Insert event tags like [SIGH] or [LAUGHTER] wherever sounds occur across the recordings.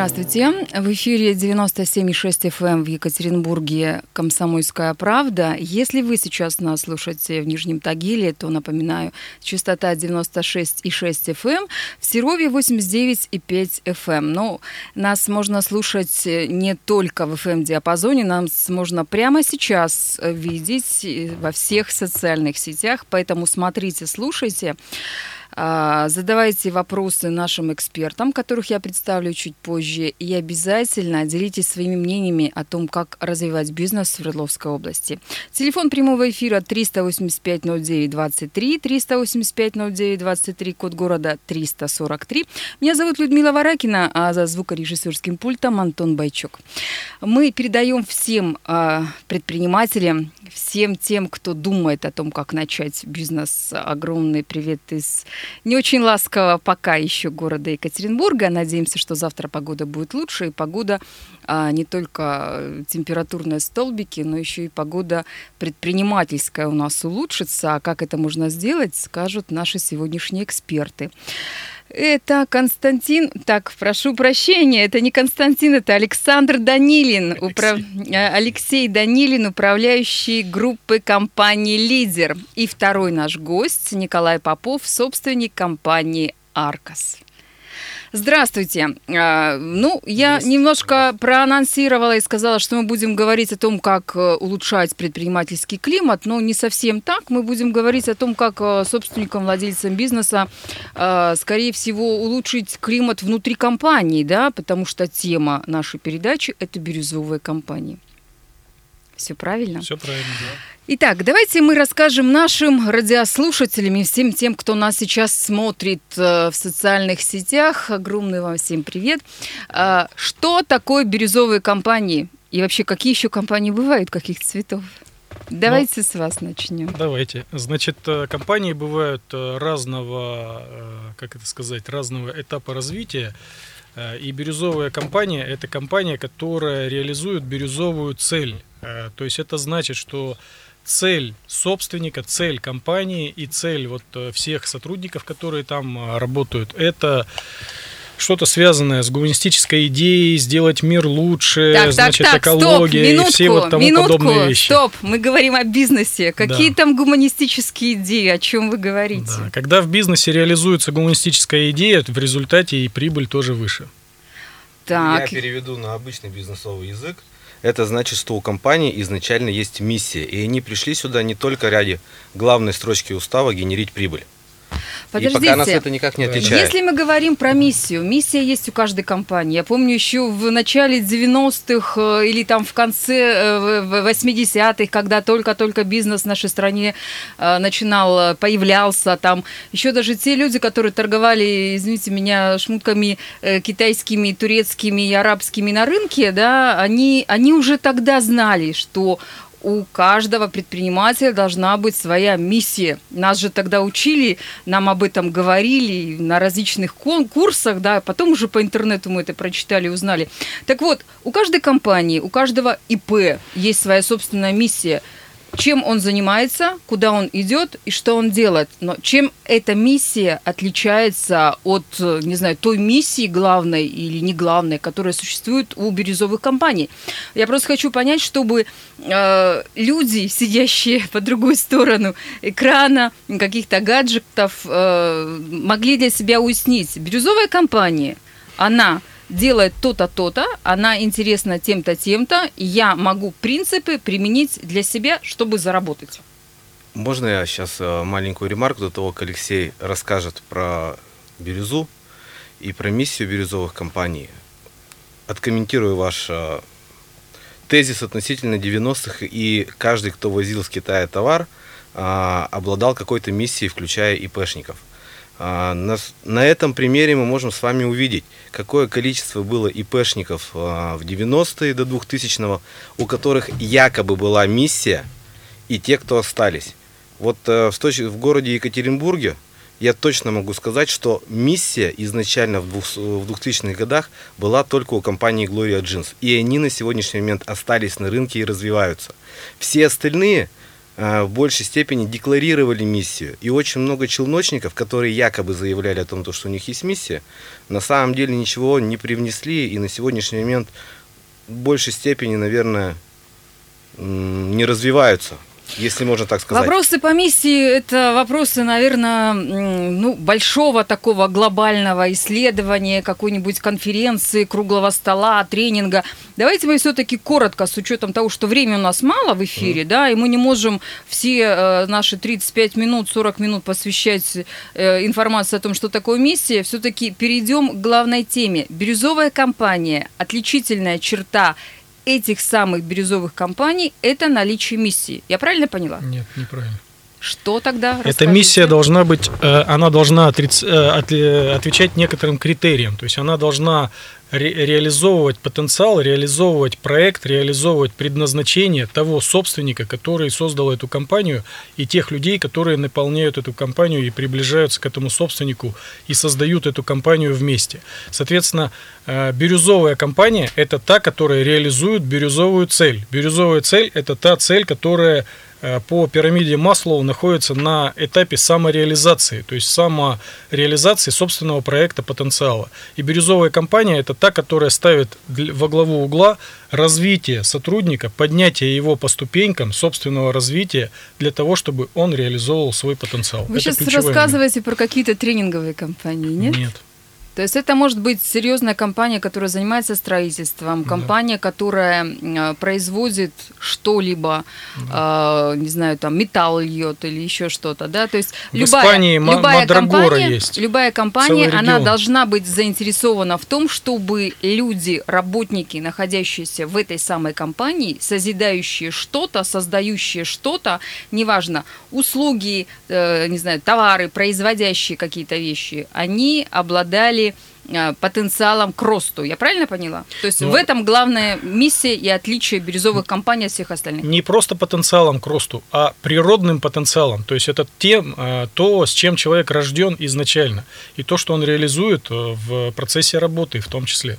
Здравствуйте. В эфире 97,6 FM эм в Екатеринбурге «Комсомольская правда». Если вы сейчас нас слушаете в Нижнем Тагиле, то, напоминаю, частота 96,6 FM, эм, в Серове 89,5 FM. Эм. Но нас можно слушать не только в FM-диапазоне, нас можно прямо сейчас видеть во всех социальных сетях, поэтому смотрите, слушайте. А, задавайте вопросы нашим экспертам, которых я представлю чуть позже, и обязательно делитесь своими мнениями о том, как развивать бизнес в Свердловской области. Телефон прямого эфира 385 09 23, 385 09 23, код города 343. Меня зовут Людмила Варакина, а за звукорежиссерским пультом Антон Байчук. Мы передаем всем а, предпринимателям, всем тем, кто думает о том, как начать бизнес, огромный привет из не очень ласкового пока еще города Екатеринбурга. Надеемся, что завтра погода будет лучше, и погода а, не только температурные столбики, но еще и погода предпринимательская у нас улучшится. А как это можно сделать, скажут наши сегодняшние эксперты. Это Константин, так, прошу прощения, это не Константин, это Александр Данилин, Алексей, управ... Э, Алексей Данилин, управляющий группы компании «Лидер». И второй наш гость Николай Попов, собственник компании «Аркас». Здравствуйте. А, ну, я немножко проанонсировала и сказала, что мы будем говорить о том, как э, улучшать предпринимательский климат, но не совсем так. Мы будем говорить о том, как э, собственникам, владельцам бизнеса, э, скорее всего, улучшить климат внутри компании, да, потому что тема нашей передачи – это бирюзовые компании. Все правильно? Все правильно, да. Итак, давайте мы расскажем нашим радиослушателям и всем тем, кто нас сейчас смотрит э, в социальных сетях. Огромный вам всем привет. А, что такое бирюзовые компании? И вообще, какие еще компании бывают, каких цветов? Давайте ну, с вас начнем. Давайте. Значит, э, компании бывают э, разного, как это сказать, разного этапа развития. И бирюзовая компания – это компания, которая реализует бирюзовую цель то есть это значит, что цель собственника, цель компании и цель вот э, всех сотрудников, которые там э, работают, это что-то связанное с гуманистической идеей, сделать мир лучше, так, значит, так, так, экология стоп, минутку, и все вот тому минутку, подобные вещи. Стоп, мы говорим о бизнесе. Какие да. там гуманистические идеи, о чем вы говорите? Да. Когда в бизнесе реализуется гуманистическая идея, в результате и прибыль тоже выше. Так. Я переведу на обычный бизнесовый язык это значит, что у компании изначально есть миссия, и они пришли сюда не только ради главной строчки устава генерить прибыль. Подождите, и пока нас это никак не отличает. Если мы говорим про миссию, миссия есть у каждой компании. Я помню еще в начале 90-х э, или там в конце 80-х, э, когда только-только бизнес в нашей стране э, начинал, появлялся, там еще даже те люди, которые торговали, извините меня, шмутками китайскими, турецкими и арабскими на рынке, да, они, они уже тогда знали, что у каждого предпринимателя должна быть своя миссия. Нас же тогда учили, нам об этом говорили на различных курсах, да, потом уже по интернету мы это прочитали узнали. Так вот, у каждой компании, у каждого ИП есть своя собственная миссия – чем он занимается, куда он идет и что он делает. Но чем эта миссия отличается от, не знаю, той миссии главной или не главной, которая существует у бирюзовых компаний. Я просто хочу понять, чтобы э, люди, сидящие [LAUGHS] по другую сторону экрана, каких-то гаджетов, э, могли для себя уяснить. Бирюзовая компания, она делает то-то, то-то, она интересна тем-то, тем-то, я могу принципы применить для себя, чтобы заработать. Можно я сейчас э, маленькую ремарку до того, как Алексей расскажет про бирюзу и про миссию бирюзовых компаний. Откомментирую ваш э, тезис относительно 90-х, и каждый, кто возил с Китая товар, а, обладал какой-то миссией, включая ИПшников. А, на, на этом примере мы можем с вами увидеть, какое количество было ИПшников а, в 90-е до 2000-го, у которых якобы была миссия, и те, кто остались. Вот э, в, в городе Екатеринбурге я точно могу сказать, что миссия изначально в 2000-х годах была только у компании Gloria Jeans. И они на сегодняшний момент остались на рынке и развиваются. Все остальные в большей степени декларировали миссию. И очень много челночников, которые якобы заявляли о том, что у них есть миссия, на самом деле ничего не привнесли. И на сегодняшний момент в большей степени, наверное, не развиваются если можно так сказать. Вопросы по миссии – это вопросы, наверное, ну, большого такого глобального исследования, какой-нибудь конференции, круглого стола, тренинга. Давайте мы все-таки коротко, с учетом того, что времени у нас мало в эфире, mm. да, и мы не можем все э, наши 35 минут, 40 минут посвящать э, информации о том, что такое миссия, все-таки перейдем к главной теме. Бирюзовая компания, отличительная черта – этих самых бирюзовых компаний – это наличие миссии. Я правильно поняла? Нет, неправильно. Что тогда? Эта миссия должна быть, э, она должна э, отвечать некоторым критериям. То есть она должна ре реализовывать потенциал, реализовывать проект, реализовывать предназначение того собственника, который создал эту компанию, и тех людей, которые наполняют эту компанию и приближаются к этому собственнику и создают эту компанию вместе. Соответственно, э, бирюзовая компания – это та, которая реализует бирюзовую цель. Бирюзовая цель – это та цель, которая по пирамиде Маслоу находится на этапе самореализации, то есть самореализации собственного проекта потенциала. И бирюзовая компания это та, которая ставит во главу угла развитие сотрудника, поднятие его по ступенькам собственного развития для того, чтобы он реализовывал свой потенциал. Вы это сейчас рассказываете момент. про какие-то тренинговые компании, нет? Нет. То есть это может быть серьезная компания, которая занимается строительством, компания, да. которая э, производит что-либо, да. э, не знаю, там металл льет или еще что-то, да. То есть в любая, Испании любая компания, есть. любая компания, она должна быть заинтересована в том, чтобы люди, работники, находящиеся в этой самой компании, созидающие что-то, создающие что-то, неважно, услуги, э, не знаю, товары, производящие какие-то вещи, они обладали стали э, потенциалом к росту. Я правильно поняла? То есть ну, в этом главная миссия и отличие бирюзовых компаний от всех остальных. Не просто потенциалом к росту, а природным потенциалом. То есть это тем, э, то, с чем человек рожден изначально, и то, что он реализует э, в процессе работы в том числе.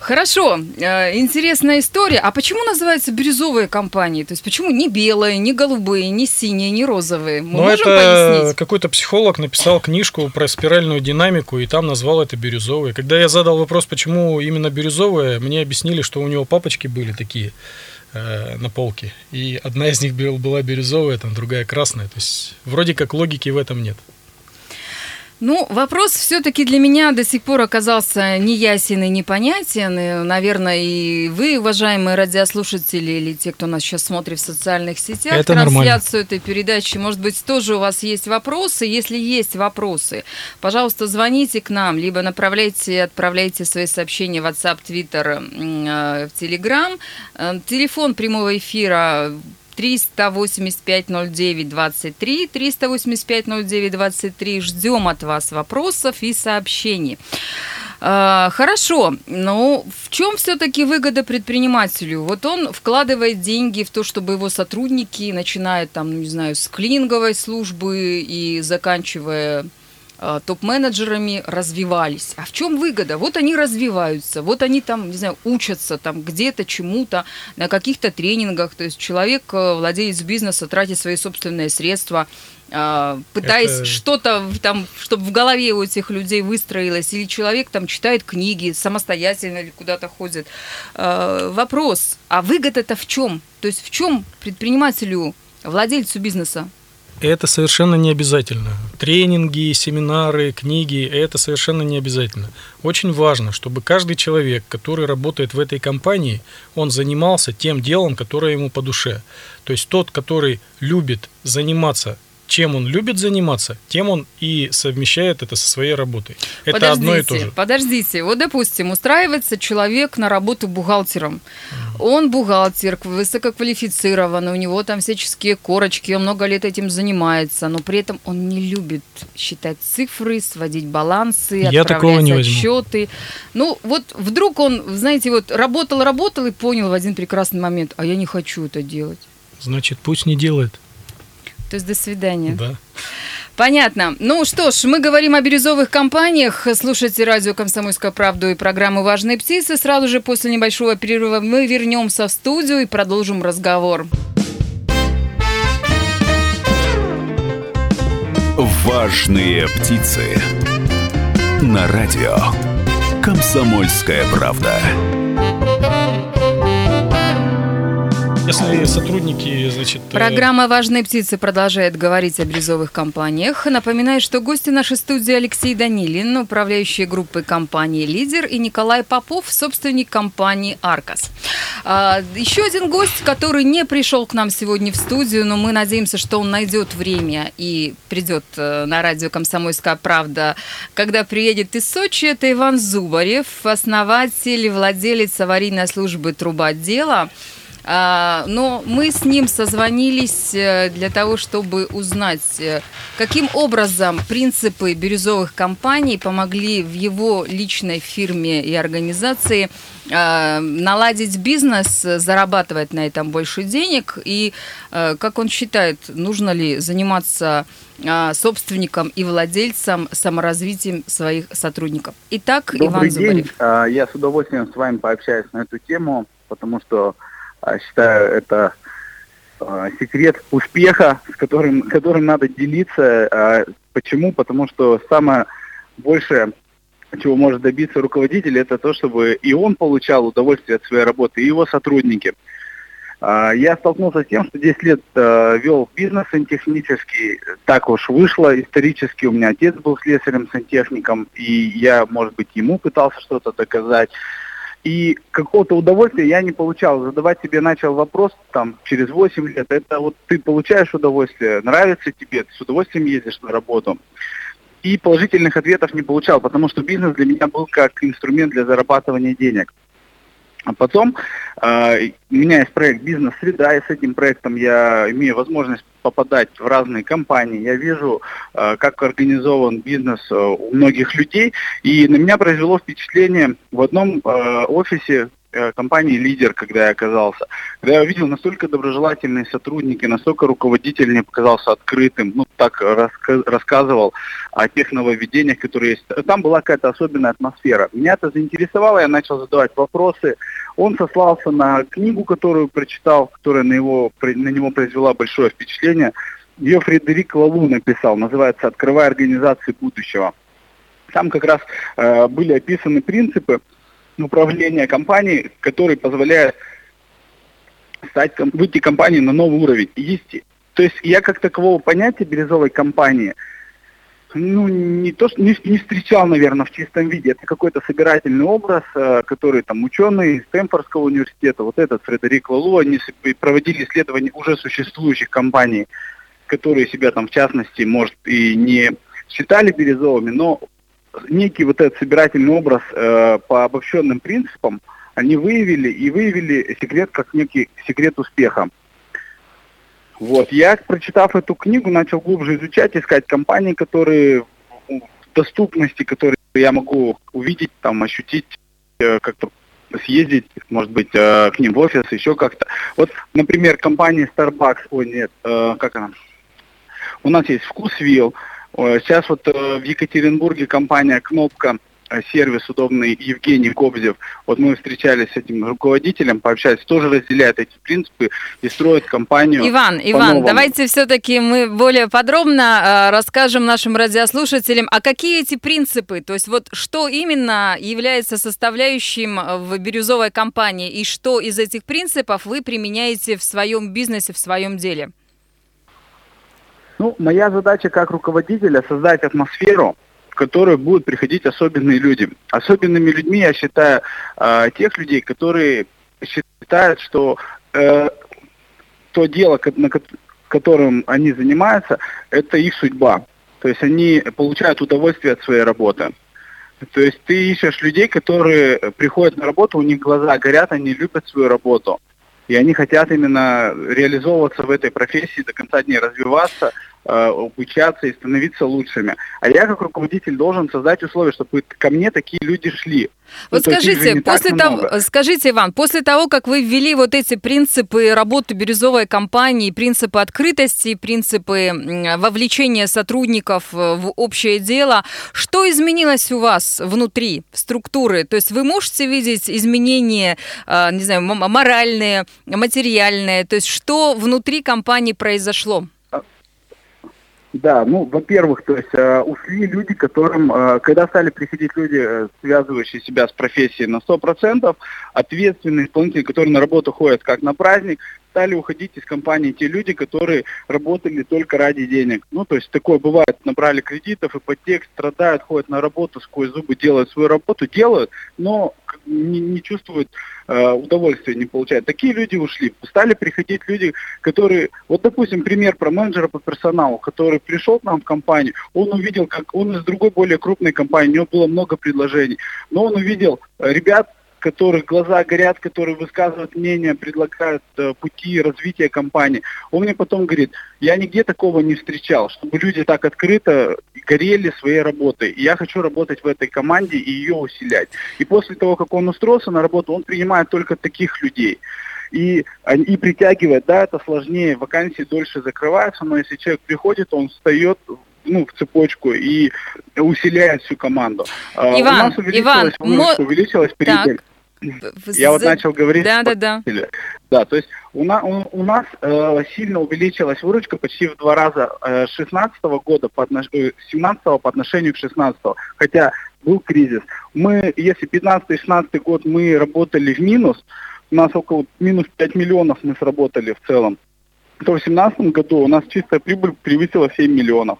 Хорошо, э, интересная история. А почему называются бирюзовые компании? То есть почему не белые, не голубые, не синие, не розовые? Мы ну, можем это пояснить? какой-то психолог написал книжку про спиральную динамику и там назвал это бирюзовые. Когда я задал вопрос, почему именно бирюзовые, мне объяснили, что у него папочки были такие э, на полке. И одна из них была бирюзовая, там другая красная. То есть вроде как логики в этом нет. Ну, вопрос все-таки для меня до сих пор оказался неясен и непонятен. И, наверное, и вы, уважаемые радиослушатели, или те, кто нас сейчас смотрит в социальных сетях, Это трансляцию нормально. этой передачи, может быть, тоже у вас есть вопросы. Если есть вопросы, пожалуйста, звоните к нам, либо направляйте, отправляйте свои сообщения в WhatsApp, Twitter, э, в Telegram. Э, телефон прямого эфира 385-09-23, 385-09-23. Ждем от вас вопросов и сообщений. А, хорошо, но в чем все-таки выгода предпринимателю? Вот он вкладывает деньги в то, чтобы его сотрудники, начиная там, ну, не знаю, с клининговой службы и заканчивая топ-менеджерами развивались. А в чем выгода? Вот они развиваются, вот они там, не знаю, учатся там где-то чему-то, на каких-то тренингах. То есть человек, э, владелец бизнеса, тратит свои собственные средства, э, пытаясь Это... что-то там, чтобы в голове у этих людей выстроилось, или человек там читает книги самостоятельно или куда-то ходит. Вопрос, а выгода-то в чем? То есть в чем предпринимателю, владельцу бизнеса это совершенно не обязательно. Тренинги, семинары, книги – это совершенно не обязательно. Очень важно, чтобы каждый человек, который работает в этой компании, он занимался тем делом, которое ему по душе. То есть тот, который любит заниматься чем он любит заниматься, тем он и совмещает это со своей работой. Это подождите, одно и то же. Подождите, вот допустим, устраивается человек на работу бухгалтером. Он бухгалтер, высококвалифицированный, у него там всяческие корочки, он много лет этим занимается, но при этом он не любит считать цифры, сводить балансы, Я такого отправлять не возьму. отчеты. Ну, вот вдруг он, знаете, вот работал, работал и понял в один прекрасный момент, а я не хочу это делать. Значит, пусть не делает. То есть до свидания. Да. Понятно. Ну что ж, мы говорим о бирюзовых компаниях. Слушайте радио «Комсомольская правда» и программу «Важные птицы». Сразу же после небольшого перерыва мы вернемся в студию и продолжим разговор. Важные птицы. На радио. Комсомольская правда. Если сотрудники, значит... э, Программа «Важные птицы» продолжает говорить о бирюзовых компаниях. Напоминаю, что гости нашей студии Алексей Данилин, управляющий группой компании «Лидер», и Николай Попов, собственник компании «Аркас». А, Еще один гость, который не пришел к нам сегодня в студию, но мы надеемся, что он найдет время и придет э, на радио «Комсомольская правда», когда приедет из Сочи, это Иван Зубарев, основатель и владелец аварийной службы «Трубодела». А, Но мы с ним созвонились э, для того, чтобы узнать, э, каким образом принципы бирюзовых компаний помогли в его личной фирме и организации а, наладить бизнес, э, зарабатывать на этом больше денег, и э, как он считает, нужно ли заниматься собственником и владельцем саморазвитием своих сотрудников. Итак, Иван Добрый день. Зубарев. А, Я с удовольствием с вами пообщаюсь на эту тему, потому что считаю это а, секрет успеха, с которым, [LAUGHS] которым надо делиться. А, Почему? Потому что самое большее, чего может добиться руководитель, это то, чтобы и он получал удовольствие от своей работы, и его сотрудники. А, Я столкнулся с тем, что 10 лет вел бизнес сантехнический. Так уж вышло исторически. У меня отец был слесарем-сантехником, и я, может быть, ему пытался что-то доказать. И какого-то удовольствия я не получал. Задавать себе начал вопрос там через 8 лет. Это вот ты получаешь удовольствие, нравится тебе, ты с удовольствием ездишь на работу. И положительных ответов не получал, потому что бизнес для меня был как инструмент для зарабатывания денег. А потом э, у меня есть проект «Бизнес-среда», и с этим проектом я имею возможность попадать в разные компании. Я вижу, э, как организован бизнес э, у многих людей, и на меня произвело впечатление в одном офисе компании «Лидер», когда я оказался. Когда я увидел настолько доброжелательные сотрудники, настолько руководитель мне показался открытым, ну, так раска- рассказывал о тех нововведениях, которые есть. Там была какая-то особенная атмосфера. Меня это заинтересовало, я начал задавать вопросы. Он сослался на книгу, которую прочитал, которая на, его, на него произвела большое впечатление. Ее Фредерик Лалу написал, называется «Открывая организации будущего». Там как раз э, были описаны принципы управления компанией, которые позволяют стать, выйти компании на новый уровень. Есть, то есть я как такового понятия бирюзовой компании ну, не то, что не, не встречал, наверное, в чистом виде. Это какой-то собирательный образ, э, который там ученые из Стэнфордского университета, вот этот Фредерик Лалу, они проводили исследования уже существующих компаний, которые себя там, в частности, может, и не считали бирюзовыми, но некий вот этот собирательный образ э, по обобщенным принципам они выявили и выявили секрет как некий секрет успеха. Вот, я, прочитав эту книгу, начал глубже изучать, искать компании, которые в доступности, которые я могу увидеть, там, ощутить, э, как-то съездить, может быть, э, к ним в офис, еще как-то. Вот, например, компания Starbucks, ой, нет, э, как она? У нас есть Вкусвилл. Сейчас вот э, в Екатеринбурге компания Кнопка э, сервис удобный Евгений Кобзев. Вот мы встречались с этим руководителем, пообщались, тоже разделяет эти принципы и строит компанию. Иван, Иван, давайте все-таки мы более подробно э, расскажем нашим радиослушателям, а какие эти принципы, то есть вот что именно является составляющим э, в бирюзовой компании и что из этих принципов вы применяете в своем бизнесе, в своем деле? Ну, моя задача как руководителя создать атмосферу, в которую будут приходить особенные люди. Особенными людьми я считаю э, тех людей, которые считают, что э, то дело, на ко- которым они занимаются, это их судьба. То есть они получают удовольствие от своей работы. То есть ты ищешь людей, которые приходят на работу, у них глаза горят, они любят свою работу. И они хотят именно реализовываться в этой профессии, до конца дней развиваться, обучаться и становиться лучшими. А я как руководитель должен создать условия, чтобы ко мне такие люди шли. Вот ну, скажите, после того, скажите, Иван, после того, как вы ввели вот эти принципы работы бирюзовой компании, принципы открытости, принципы вовлечения сотрудников в общее дело, что изменилось у вас внутри структуры? То есть вы можете видеть изменения, а, не знаю, моральные, материальные? То есть что внутри компании произошло? Да, ну, во-первых, то есть э, ушли люди, которым, э, когда стали приходить люди, э, связывающие себя с профессией на 100%, ответственные исполнители, которые на работу ходят как на праздник, стали уходить из компании те люди, которые работали только ради денег. Ну, то есть такое бывает, набрали кредитов, ипотек, страдают, ходят на работу, сквозь зубы делают свою работу, делают, но не, не чувствуют э, удовольствия, не получают. Такие люди ушли. Стали приходить люди, которые, вот допустим, пример про менеджера по персоналу, который пришел к нам в компанию, он увидел, как он из другой более крупной компании, у него было много предложений, но он увидел ребят, которых глаза горят, которые высказывают мнение, предлагают э, пути развития компании. Он мне потом говорит, я нигде такого не встречал, чтобы люди так открыто горели своей работой. И я хочу работать в этой команде и ее усилять. И после того, как он устроился на работу, он принимает только таких людей и, и притягивает, да, это сложнее, вакансии дольше закрываются, но если человек приходит, он встает ну, в цепочку и усиляет всю команду. А, Иван, У нас увеличилась Иван, выручка, увеличилась прибыль. Так. Я вот начал говорить. Да, да, да. Да, то есть у, на, у, у нас э, сильно увеличилась выручка почти в два раза э, с 16 года по отнош... 17 э, по отношению к 16 хотя был кризис. Мы, если 15-16 год мы работали в минус, у нас около минус 5 миллионов мы сработали в целом, то в 17 году у нас чистая прибыль превысила 7 миллионов.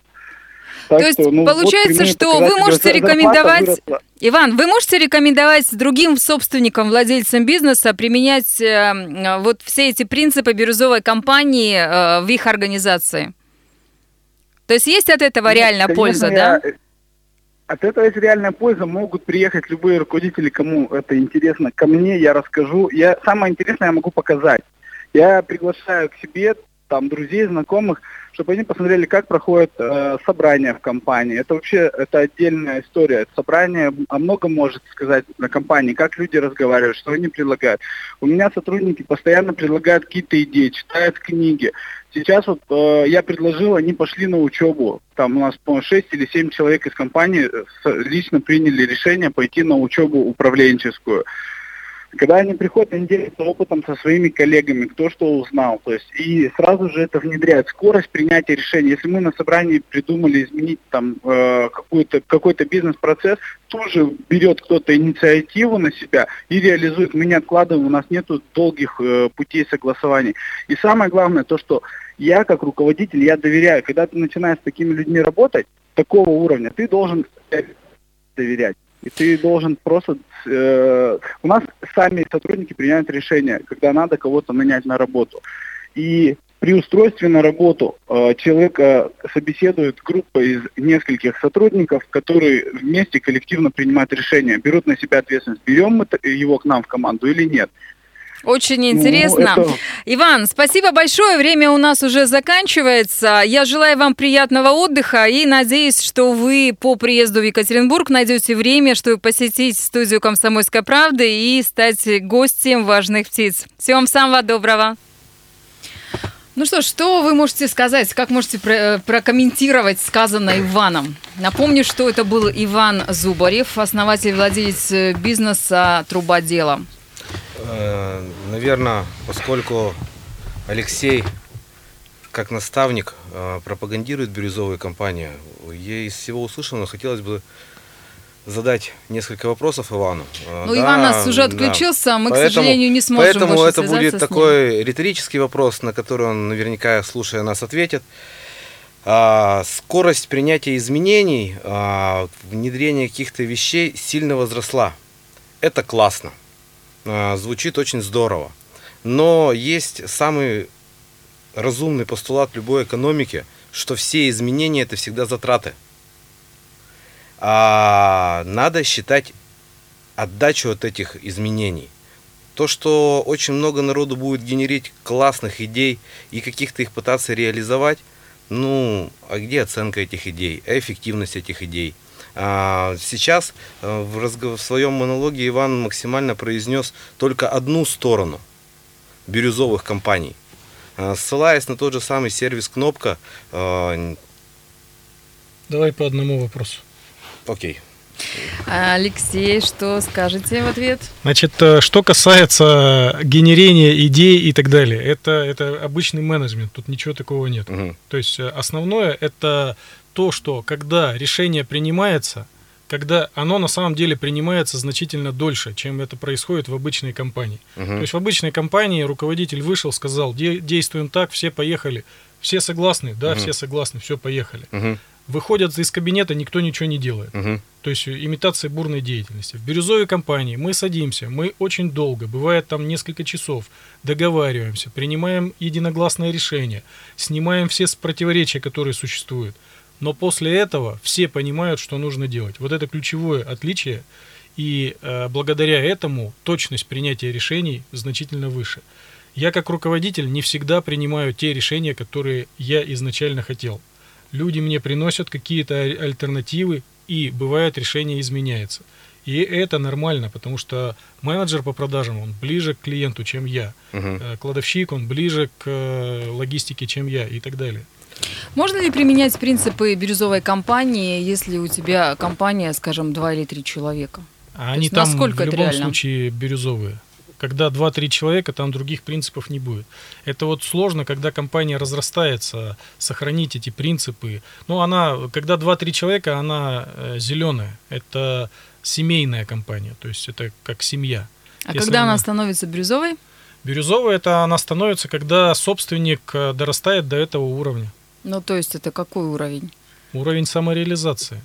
Так То есть что, ну, получается, вот что вы можете рекомендовать, Иван, вы можете рекомендовать другим собственникам, владельцам бизнеса применять э, вот все эти принципы бирюзовой компании э, в их организации? То есть есть от этого ну, реальная конечно, польза, я... да? От этого есть реальная польза. Могут приехать любые руководители, кому это интересно, ко мне, я расскажу. Я самое интересное я могу показать. Я приглашаю к себе там друзей, знакомых, чтобы они посмотрели, как проходит э, собрание в компании. Это вообще это отдельная история. Собрание о многом может сказать на компании, как люди разговаривают, что они предлагают. У меня сотрудники постоянно предлагают какие-то идеи, читают книги. Сейчас вот э, я предложил, они пошли на учебу. Там у нас, по 6 или 7 человек из компании э, лично приняли решение пойти на учебу управленческую. Когда они приходят, они делятся опытом со своими коллегами, кто что узнал. То есть, и сразу же это внедряет скорость принятия решений. Если мы на собрании придумали изменить там э, какой-то бизнес-процесс, тоже берет кто-то инициативу на себя и реализует. Мы не откладываем, у нас нет долгих э, путей согласований. И самое главное, то, что я как руководитель, я доверяю. Когда ты начинаешь с такими людьми работать, такого уровня, ты должен доверять. И ты должен просто... Э, у нас сами сотрудники принимают решение, когда надо кого-то нанять на работу. И при устройстве на работу э, человека собеседует группа из нескольких сотрудников, которые вместе коллективно принимают решение, берут на себя ответственность, берем мы его к нам в команду или нет. Очень ну, интересно. Ну, это... Иван, спасибо большое. Время у нас уже заканчивается. Я желаю вам приятного отдыха и надеюсь, что вы по приезду в Екатеринбург найдете время, чтобы посетить студию «Комсомольской правды» и стать гостем «Важных птиц». Всего вам самого доброго. Ну что, что вы можете сказать, как можете про- прокомментировать сказанное Иваном? Напомню, что это был Иван Зубарев, основатель владелец бизнеса «Трубодела». Э, Наверное, поскольку Алексей как наставник э, пропагандирует бирюзовую компанию, ей из всего услышанного хотелось бы задать несколько вопросов Ивану. Э, ну, да, Иван нас уже отключился, да. мы, поэтому, к сожалению, не сможем Поэтому это будет такой риторический вопрос, на который он наверняка, слушая нас, ответит. А, скорость принятия изменений, а, внедрения каких-то вещей сильно возросла. Это классно. А, звучит очень здорово. Но есть самый разумный постулат любой экономики, что все изменения это всегда затраты. А надо считать отдачу от этих изменений. То, что очень много народу будет генерить классных идей и каких-то их пытаться реализовать, ну, а где оценка этих идей, эффективность этих идей? А сейчас э, в, разгов... в своем монологе Иван максимально произнес только одну сторону бирюзовых компаний. А, ссылаясь на тот же самый сервис Кнопка. э, Давай по одному вопросу. Окей. А, Алексей, что скажете в ответ? Значит, э, что касается генерения идей и так далее, это, это обычный менеджмент, тут ничего такого нет. Мгм. То есть э, основное это то, что когда решение принимается, когда оно на самом деле принимается значительно дольше, чем это происходит в обычной компании. Мгм. То есть в обычной компании руководитель вышел, сказал, «Де- действуем так, все поехали. Все согласны? Да, Мгм. все согласны, все, поехали. Мгм. Выходят из кабинета, никто ничего не делает. Мгм. То есть имитация бурной деятельности. В бирюзовой компании мы садимся, мы очень долго, бывает там несколько часов, договариваемся, принимаем единогласное решение, снимаем все противоречия, которые существуют. Но после этого все понимают, что нужно делать. Вот это ключевое отличие, и э, благодаря этому точность принятия решений значительно выше. Я как руководитель не всегда принимаю те решения, которые я изначально хотел. Люди мне приносят какие-то аль- альтернативы, и бывает решение изменяется. И это нормально, потому что менеджер по продажам, он ближе к клиенту, чем я. Э, Кладовщик, он ближе к э, логистике, чем я и так далее. Можно ли применять принципы бирюзовой компании, если у тебя компания, скажем, два или три человека? А они есть там насколько в любом реально? случае бирюзовые. Когда 2-3 человека, там других принципов не будет. Это вот сложно, когда компания разрастается, сохранить эти принципы. Ну, она, когда 2-3 человека, она зеленая. Это семейная компания, то есть это как семья. А Если когда она она- становится бирюзовой? Бирюзовая это она становится, когда собственник э, дорастает до этого уровня. Ну, то есть это какой уровень? Уровень самореализации.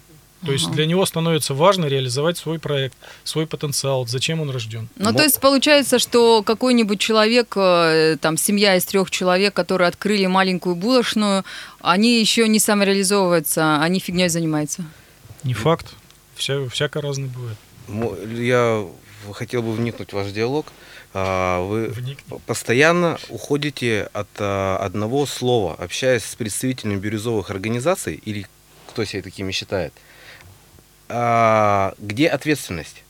То есть для него становится важно реализовать свой проект, свой потенциал, зачем он рожден. Ну, Мо- то есть получается, что какой-нибудь человек, э, там, семья из трех человек, которые открыли маленькую булочную, они еще не самореализовываются, они фигней занимаются. Не факт. Вся, всяко разное бывает. Я хотел бы вникнуть в ваш диалог. А, Вы Вникни. постоянно уходите от а, одного слова, общаясь с представителями бирюзовых организаций, или кто себя такими считает. А, Где ответственность?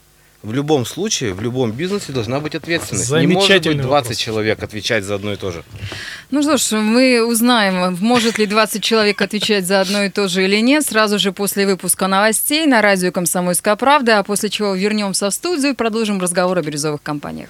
В любом случае, в любом бизнесе должна быть ответственность. Не может быть Замечательный 20 вопрос. человек отвечать за одно и то же. Ну что ж, мы узнаем, может ли 20 человек отвечать за одно и то же или нет, сразу же после выпуска новостей на радио «Комсомольская правда», а после чего вернемся в студию и продолжим разговор о бирюзовых компаниях.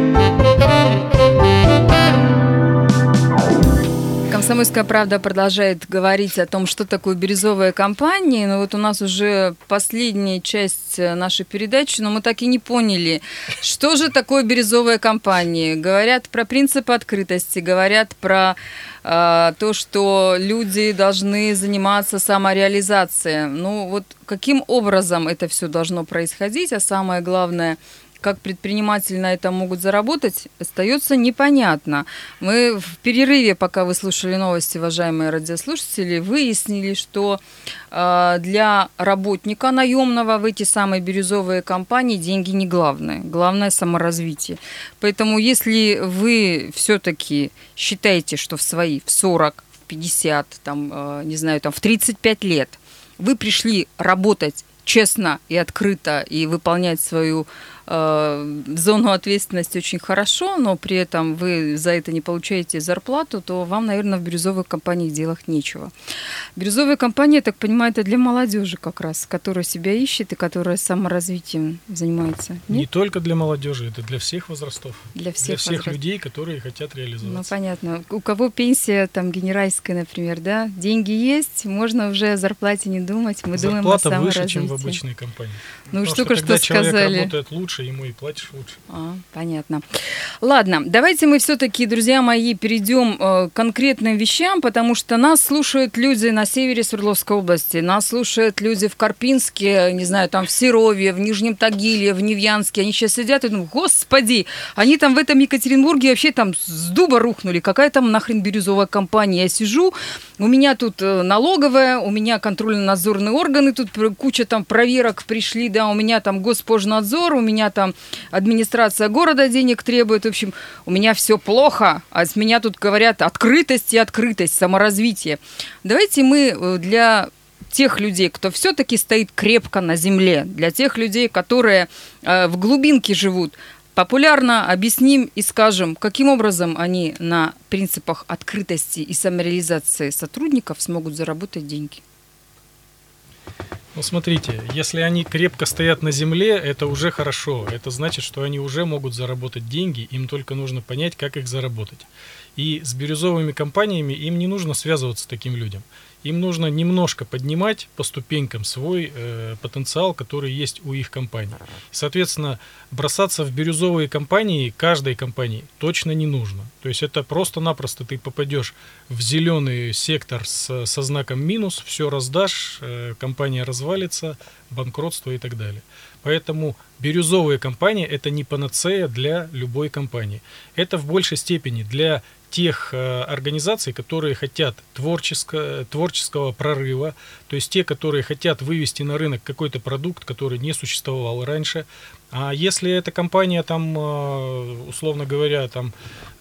Комсомольская правда продолжает говорить о том, что такое бирюзовая компания. Но вот у нас уже последняя часть э, нашей передачи, но мы так и не поняли, что же такое бирюзовая компания. Говорят про принципы открытости, говорят про э, то, что люди должны заниматься самореализацией. Ну вот каким образом это все должно происходить, а самое главное, как предприниматели на этом могут заработать, остается непонятно. Мы в перерыве, пока вы слушали новости, уважаемые радиослушатели, выяснили, что э, для работника наемного в эти самые бирюзовые компании деньги не главное. Главное саморазвитие. Поэтому если вы все-таки считаете, что в свои в 40, в 50, там, э, не знаю, там, в 35 лет вы пришли работать честно и открыто и выполнять свою зону ответственности очень хорошо, но при этом вы за это не получаете зарплату, то вам, наверное, в бирюзовых компаниях делать нечего. Бирюзовая компания, я так понимаю, это для молодежи как раз, которая себя ищет и которая саморазвитием занимается. Не Нет? только для молодежи, это для всех возрастов. Для всех, для всех возрастов. людей, которые хотят Ну, реализоваться. понятно. У кого пенсия там генеральская, например, да, деньги есть, можно уже о зарплате не думать, мы думаем о Зарплата выше, чем в саморазвитии. обычной компании. Ну, Потому только что, когда что человек сказали. работает лучше, больше, ему и платишь лучше. А, понятно. Ладно, давайте мы все-таки, друзья мои, перейдем э, к конкретным вещам, потому что нас слушают люди на севере Свердловской области, нас слушают люди в Карпинске, не знаю, там в Серове, в Нижнем Тагиле, в Невьянске. Они сейчас сидят и думают, господи, они там в этом Екатеринбурге вообще там с дуба рухнули. Какая там нахрен бирюзовая компания? Я сижу, у меня тут э, налоговая, у меня контрольно-надзорные органы, тут куча там проверок пришли, да, у меня там Госпожнадзор, у меня там администрация города денег требует, в общем, у меня все плохо, а с меня тут говорят открытость и открытость, саморазвитие. Давайте мы э, для тех людей, кто все-таки стоит крепко на земле, для тех людей, которые э, в глубинке живут, популярно объясним и скажем, каким образом они на принципах открытости и самореализации сотрудников смогут заработать деньги. Ну, смотрите, если они крепко стоят на земле, это уже хорошо. Это значит, что они уже могут заработать деньги, им только нужно понять, как их заработать. И с бирюзовыми компаниями им не нужно связываться с таким людям. Им нужно немножко поднимать по ступенькам свой э, потенциал, который есть у их компании. Соответственно, бросаться в бирюзовые компании каждой компании точно не нужно. То есть это просто-напросто ты попадешь в зеленый сектор с, со знаком минус, все раздашь, э, компания развалится, банкротство и так далее. Поэтому бирюзовые компании это не панацея для любой компании. Это в большей степени для тех э, организаций, которые хотят творческого, творческого прорыва, то есть те, которые хотят вывести на рынок какой-то продукт, который не существовал раньше, а если эта компания там, э, условно говоря, там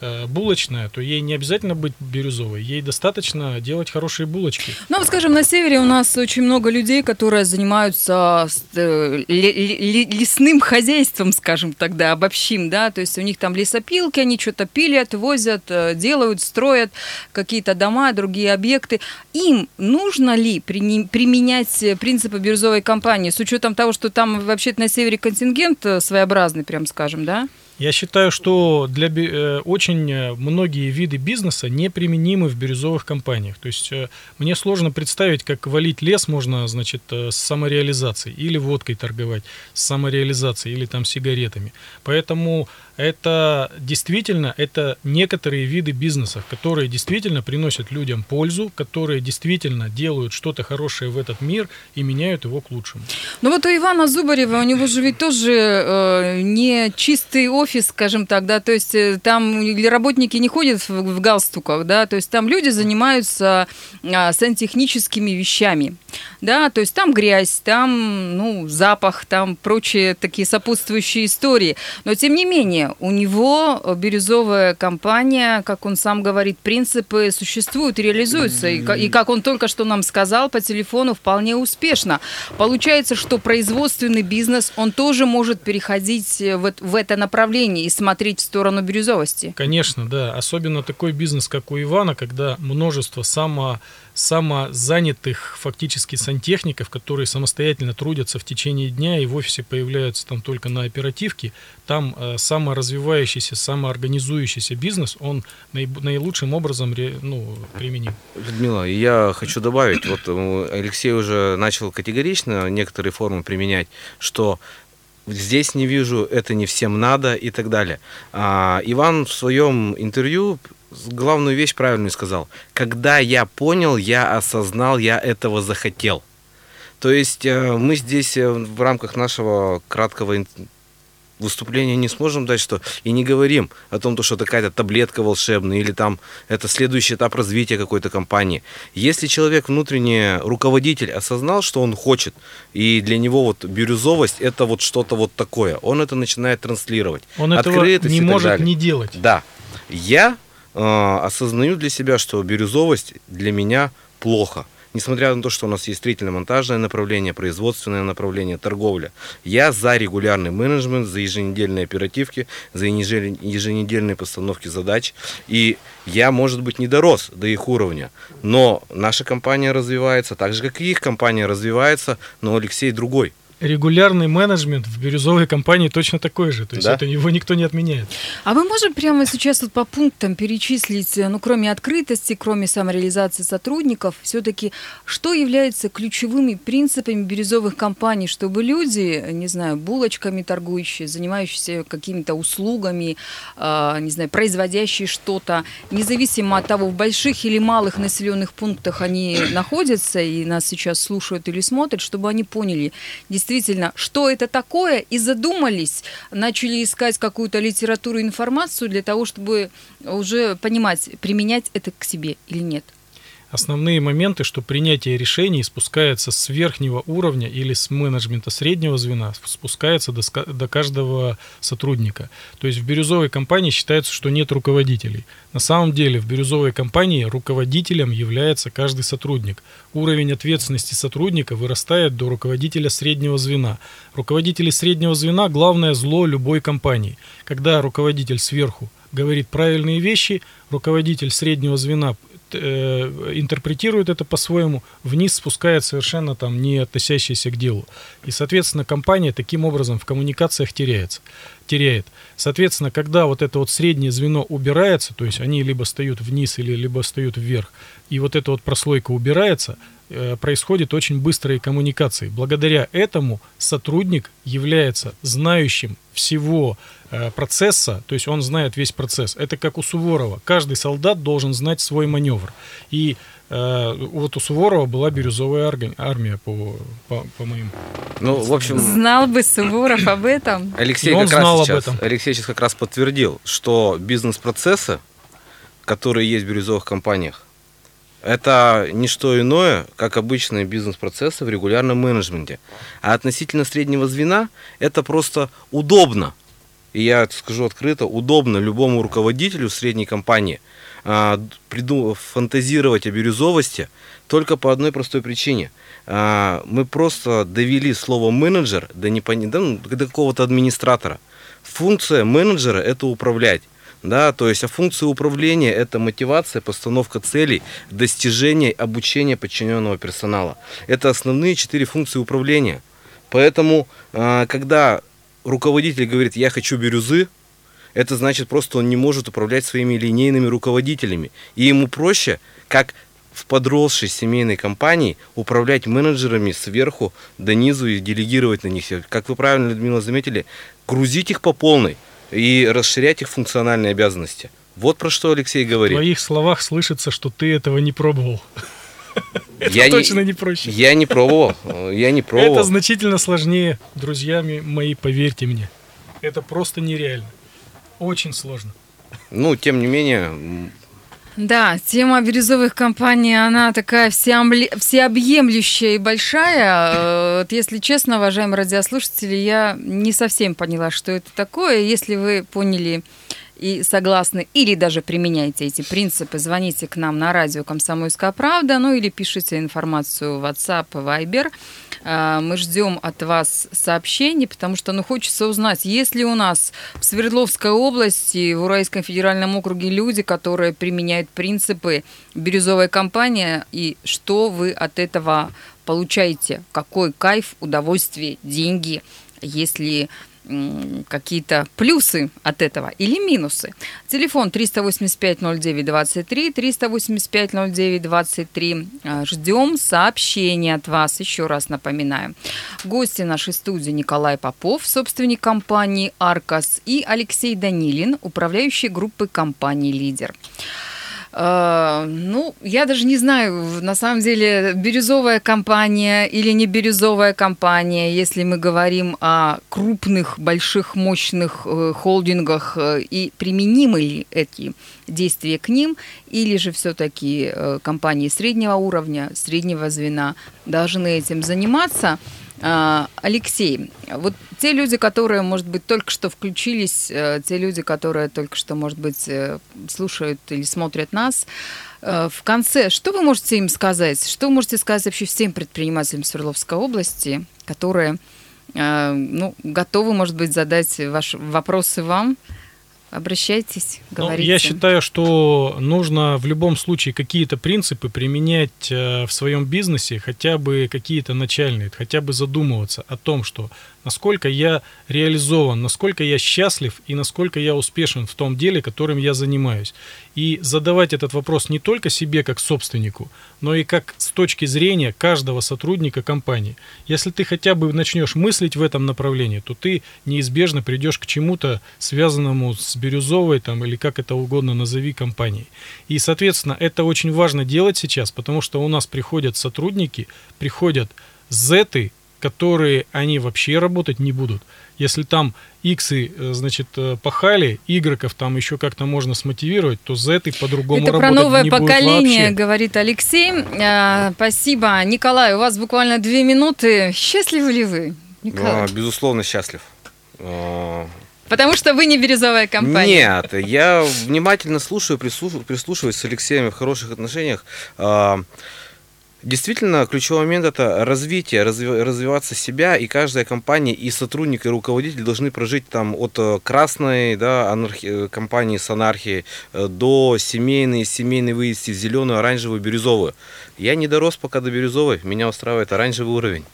э, булочная, то ей не обязательно быть бирюзовой, ей достаточно делать хорошие булочки. Ну, скажем, на севере у нас очень много людей, которые занимаются э, лесным хозяйством, скажем тогда, обобщим, да, то есть у них там лесопилки, они что-то пилят, возят, делают, строят какие-то дома, другие объекты. Им нужно ли применять принципы бирюзовой компании с учетом того, что там вообще-то на севере контингент Э, своеобразный, прям скажем, да? Я считаю, что для э, очень э, многие виды бизнеса неприменимы в бирюзовых компаниях. То есть мне сложно представить, как валить лес можно, значит, с самореализацией или водкой торговать с самореализацией или там сигаретами. Поэтому это действительно это некоторые виды бизнеса, которые действительно приносят людям пользу, которые действительно делают что-то хорошее в этот мир и меняют его к лучшему. Ну вот у Ивана Зубарева, у него же ведь тоже э, не чистый офис, скажем так, да, то есть э, там работники не ходят в, в галстуках, да, то есть там люди занимаются э, сантехническими вещами, да, то есть там грязь, там, ну, запах, там прочие такие сопутствующие истории, но тем не менее у него бирюзовая компания, как он сам говорит, принципы существуют, реализуются. И, и как он только что нам сказал по телефону, вполне успешно. Получается, что производственный бизнес, он тоже может переходить в, в это направление и смотреть в сторону бирюзовости. Конечно, да. Особенно такой бизнес, как у Ивана, когда множество само самозанятых фактически сантехников, которые самостоятельно трудятся в течение дня и в офисе появляются там только на оперативке, там э, саморазвивающийся, самоорганизующийся бизнес, он наиб- наилучшим образом ре, ну, применим. Людмила, я хочу добавить, вот э, Алексей уже начал категорично некоторые формы применять, что здесь не вижу, это не всем надо и так далее. А, Иван в своем интервью главную вещь правильно сказал. Когда я понял, я осознал, я этого захотел. То есть э, мы здесь э, в рамках нашего краткого выступления не сможем дать, что и не говорим о том, что такая-то таблетка волшебная или там это следующий этап развития какой-то компании. Если человек внутренний руководитель осознал, что он хочет, и для него вот бирюзовость это вот что-то вот такое, он это начинает транслировать. Он этого не может далее. не делать. Да. Я осознаю для себя, что бирюзовость для меня плохо. Несмотря на то, что у нас есть строительно-монтажное направление, производственное направление, торговля. Я за регулярный менеджмент, за еженедельные оперативки, за еженедельные постановки задач. И я, может быть, не дорос до их уровня, но наша компания развивается, так же, как и их компания развивается, но Алексей другой. Регулярный менеджмент в бирюзовой компании точно такой же. То есть Да. это его никто не отменяет. А мы можем прямо сейчас вот по пунктам перечислить, э, ну, кроме открытости, кроме самореализации сотрудников, все-таки что является ключевыми принципами бирюзовых компаний, чтобы люди, э, не знаю, булочками торгующие, занимающиеся какими-то услугами, а, не знаю, производящие что-то, независимо от того, в больших или малых населенных пунктах они находятся и нас сейчас слушают или смотрят, чтобы они поняли действительно, что это такое, и задумались, начали искать какую-то литературу, информацию для того, чтобы уже понимать, применять это к себе или нет. Основные моменты, что принятие решений спускается с верхнего уровня или с менеджмента среднего звена, спускается до, до каждого сотрудника. То есть в бирюзовой компании считается, что нет руководителей. На самом деле в бирюзовой компании руководителем является каждый сотрудник. Уровень ответственности сотрудника вырастает до руководителя среднего звена. Руководители среднего звена – главное зло любой компании. Когда руководитель сверху говорит правильные вещи, руководитель среднего звена интерпретирует это по-своему, вниз спускает совершенно там не относящийся к делу. И, соответственно, компания таким образом в коммуникациях теряется, теряет. Соответственно, когда вот это вот среднее звено убирается, то есть они либо встают вниз, или либо встают вверх, и вот эта вот прослойка убирается, э, происходит очень быстрые коммуникации. Благодаря этому сотрудник является знающим всего э, процесса, то есть он знает весь процесс. Это как у Суворова. Каждый солдат должен знать свой маневр. И э, вот у Суворова была бирюзовая армия, по, по, по моим. Ну, в общем, Знал бы Суворов об этом. Алексей он как раз знал об сейчас, этом. Алексей сейчас как раз подтвердил, что бизнес-процессы, которые есть в бирюзовых компаниях, это не что иное, как обычные бизнес-процессы в регулярном менеджменте. А относительно среднего звена это просто удобно. И я скажу открыто, удобно любому руководителю средней компании а, фантазировать о бирюзовости только по одной простой причине. А, мы просто довели слово менеджер до, непон- ну, до какого-то администратора. Функция менеджера это управлять. Да, то есть, а функция управления это мотивация, постановка целей, достижение, обучение подчиненного персонала. Это основные четыре функции управления. Поэтому, а, когда руководитель говорит, я хочу бирюзы, это значит просто он не может управлять своими линейными руководителями. И ему проще, как в подросшей семейной компании, управлять менеджерами сверху до низу и делегировать на них. Как вы правильно, Людмила, заметили, грузить их по полной и расширять их функциональные обязанности. Вот про что Алексей В говорит. твоих словах слышится, что ты этого не пробовал. [LAUGHS] Я не- Точно не проще. Я не пробовал, я не пробовал. Это значительно сложнее, друзьями мои, поверьте мне. Это просто нереально. Очень сложно. Ну, тем не менее, Да, тема бирюзовых компаний, она такая всеобъемлющая и большая. Э, Вот если честно, уважаемые радиослушатели, я не совсем поняла, что это такое. Если вы поняли и согласны, или даже применяете эти принципы, звоните к нам на радио «Комсомольская правда», ну или пишите информацию в WhatsApp, Viber. А, Мы ждем от вас сообщений, потому что ну, хочется узнать, есть ли у нас в Свердловской области, в Уральском федеральном округе люди, которые применяют принципы бирюзовой компании, и что вы от этого получаете, какой кайф, удовольствие, деньги, если какие-то плюсы от этого или минусы. Телефон 385-09-23, 385-09-23. А, Ждем сообщений от вас, еще раз напоминаю. Гости нашей студии Николай Попов, собственник компании «Аркас», и Алексей Данилин, управляющий группой компании «Лидер». Э, Ну, я даже не знаю, на самом деле, бирюзовая компания или не бирюзовая компания, если мы говорим о крупных, больших, мощных э, холдингах, э, и применимы ли эти действия к ним, или же все-таки компании среднего уровня, среднего звена должны этим заниматься. А, Алексей, вот те люди, которые, может быть, только что включились, э, те люди, которые только что, может быть, э, слушают или смотрят нас, э, в конце, что вы можете им сказать? Что вы можете сказать вообще всем предпринимателям Свердловской области, которые ну, готовы, может быть, задать ваши вопросы вам? Обращайтесь, Ну, говорите. я считаю, что нужно в любом случае какие-то принципы применять э, в своем бизнесе, хотя бы какие-то начальные, хотя бы задумываться о том, что насколько я реализован, насколько я счастлив и насколько я успешен в том деле, которым я занимаюсь. И задавать этот вопрос не только себе как собственнику, но и как с точки зрения каждого сотрудника компании. Если ты хотя бы начнешь мыслить в этом направлении, то ты неизбежно придешь к чему-то связанному с бирюзовой там, или как это угодно назови компанией. И, соответственно, это очень важно делать сейчас, потому что у нас приходят сотрудники, приходят зеты, которые они вообще работать не будут. Если там иксы, э, значит, э, пахали, игроков там еще как-то можно смотивировать, то зеты по-другому Это про работать новое не поколение, вообще. говорит Алексей. А, спасибо. Николай, у вас буквально две минуты. Счастливы ли вы? Николай? А, Безусловно, счастлив. А, Потому что вы не бирюзовая компания. Нет, я внимательно слушаю, прислуш- прислушиваюсь с Алексеем в хороших отношениях. Действительно, ключевой момент это развитие, разви- развиваться себя, и каждая компания, и сотрудник, и руководитель должны прожить там от э, красной да, анархи- э, компании с анархией э, до семейной, семейной вывести в зеленую, оранжевую, бирюзовую. Я не дорос пока до бирюзовой, меня устраивает оранжевый уровень.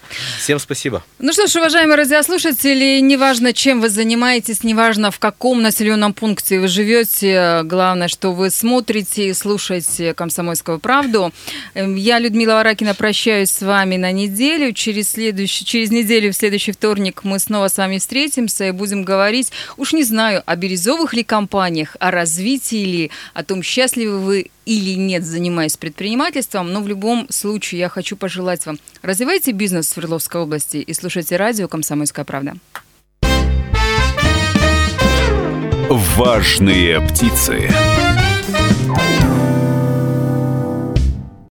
Всем спасибо. Ну что ж, уважаемые радиослушатели, неважно, чем вы занимаетесь, неважно, в каком населенном пункте вы живете, главное, что вы смотрите и слушаете «Комсомольскую правду». Эм, Я, Людмила Варакина, прощаюсь с вами на неделю. Через, следующий, через неделю, в следующий вторник, мы снова с вами встретимся и будем говорить, уж не знаю, о бирюзовых ли компаниях, о развитии ли, о том, счастливы вы или нет, занимаясь предпринимательством, но в любом случае я хочу пожелать вам развивайте бизнес в Свердловской области и слушайте радио «Комсомольская правда». Важные птицы.